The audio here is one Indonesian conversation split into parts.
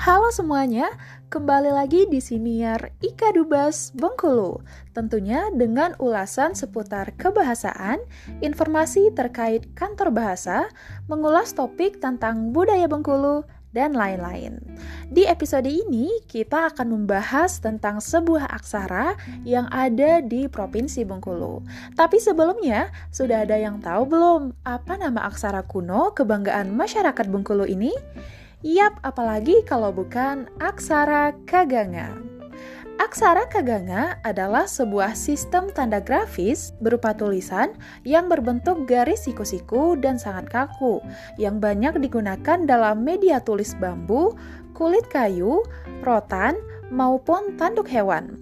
Halo semuanya, kembali lagi di siniar Ika Dubas Bengkulu. Tentunya dengan ulasan seputar kebahasaan, informasi terkait kantor bahasa, mengulas topik tentang budaya Bengkulu, dan lain-lain. Di episode ini, kita akan membahas tentang sebuah aksara yang ada di Provinsi Bengkulu. Tapi sebelumnya, sudah ada yang tahu belum apa nama aksara kuno kebanggaan masyarakat Bengkulu ini? Yap, apalagi kalau bukan aksara kaganga. Aksara kaganga adalah sebuah sistem tanda grafis berupa tulisan yang berbentuk garis siku-siku dan sangat kaku, yang banyak digunakan dalam media tulis bambu, kulit kayu, rotan, maupun tanduk hewan.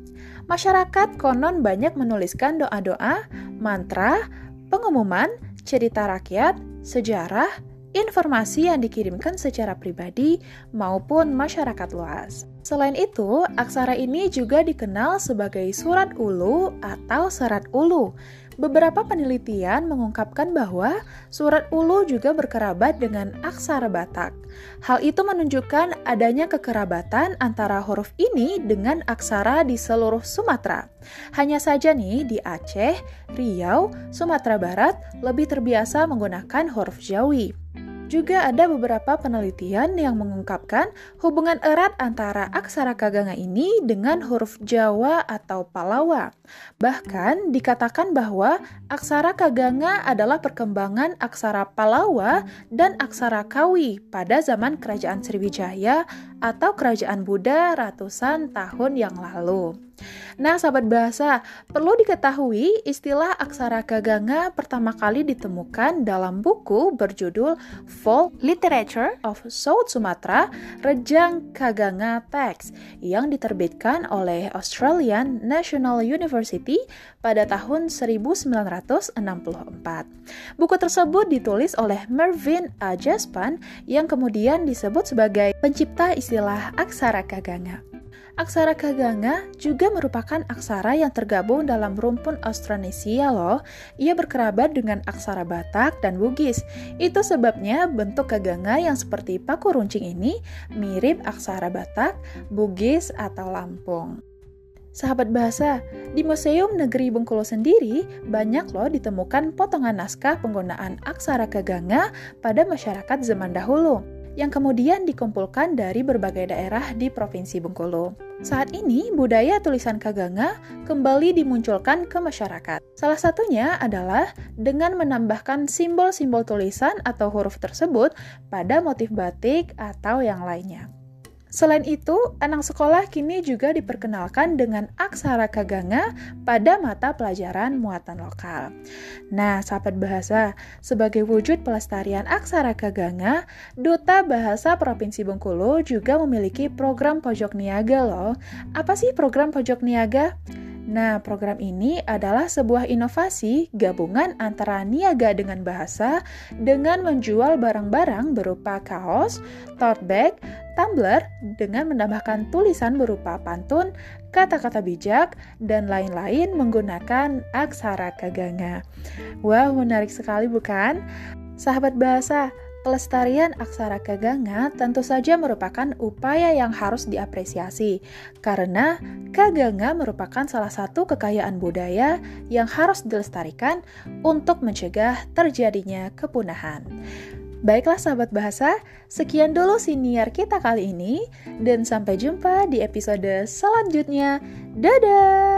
Masyarakat konon banyak menuliskan doa-doa, mantra, pengumuman, cerita rakyat, sejarah, informasi yang dikirimkan secara pribadi maupun masyarakat luas. Selain itu, aksara ini juga dikenal sebagai surat ulu atau serat ulu. Beberapa penelitian mengungkapkan bahwa surat ulu juga berkerabat dengan aksara Batak. Hal itu menunjukkan adanya kekerabatan antara huruf ini dengan aksara di seluruh Sumatera. Hanya saja nih di Aceh, Riau, Sumatera Barat lebih terbiasa menggunakan huruf Jawi. Juga ada beberapa penelitian yang mengungkapkan hubungan erat antara aksara kaganga ini dengan huruf Jawa atau Palawa. Bahkan dikatakan bahwa aksara kaganga adalah perkembangan aksara Palawa dan aksara Kawi pada zaman Kerajaan Sriwijaya atau Kerajaan Buddha ratusan tahun yang lalu. Nah, sahabat bahasa, perlu diketahui istilah aksara kaganga pertama kali ditemukan dalam buku berjudul Folk Literature of South Sumatra, Rejang Kaganga Text, yang diterbitkan oleh Australian National University pada tahun 1964. Buku tersebut ditulis oleh Mervyn A. Jaspan yang kemudian disebut sebagai pencipta istilah aksara kaganga. Aksara Kaganga juga merupakan aksara yang tergabung dalam rumpun Austronesia loh. Ia berkerabat dengan aksara Batak dan Bugis. Itu sebabnya bentuk Kaganga yang seperti paku runcing ini mirip aksara Batak, Bugis, atau Lampung. Sahabat bahasa, di Museum Negeri Bengkulu sendiri banyak loh ditemukan potongan naskah penggunaan aksara Kaganga pada masyarakat zaman dahulu yang kemudian dikumpulkan dari berbagai daerah di Provinsi Bengkulu. Saat ini, budaya tulisan Kaganga kembali dimunculkan ke masyarakat. Salah satunya adalah dengan menambahkan simbol-simbol tulisan atau huruf tersebut pada motif batik atau yang lainnya. Selain itu, anak sekolah kini juga diperkenalkan dengan aksara kaganga pada mata pelajaran muatan lokal. Nah, sahabat bahasa, sebagai wujud pelestarian aksara kaganga, Duta Bahasa Provinsi Bengkulu juga memiliki program pojok niaga loh. Apa sih program pojok niaga? Nah, program ini adalah sebuah inovasi gabungan antara niaga dengan bahasa dengan menjual barang-barang berupa kaos, tote bag, tumbler dengan menambahkan tulisan berupa pantun, kata-kata bijak, dan lain-lain menggunakan aksara kaganga. Wah, menarik sekali bukan? Sahabat bahasa, Pelestarian aksara kaganga tentu saja merupakan upaya yang harus diapresiasi, karena kaganga merupakan salah satu kekayaan budaya yang harus dilestarikan untuk mencegah terjadinya kepunahan. Baiklah sahabat bahasa, sekian dulu siniar kita kali ini dan sampai jumpa di episode selanjutnya. Dadah!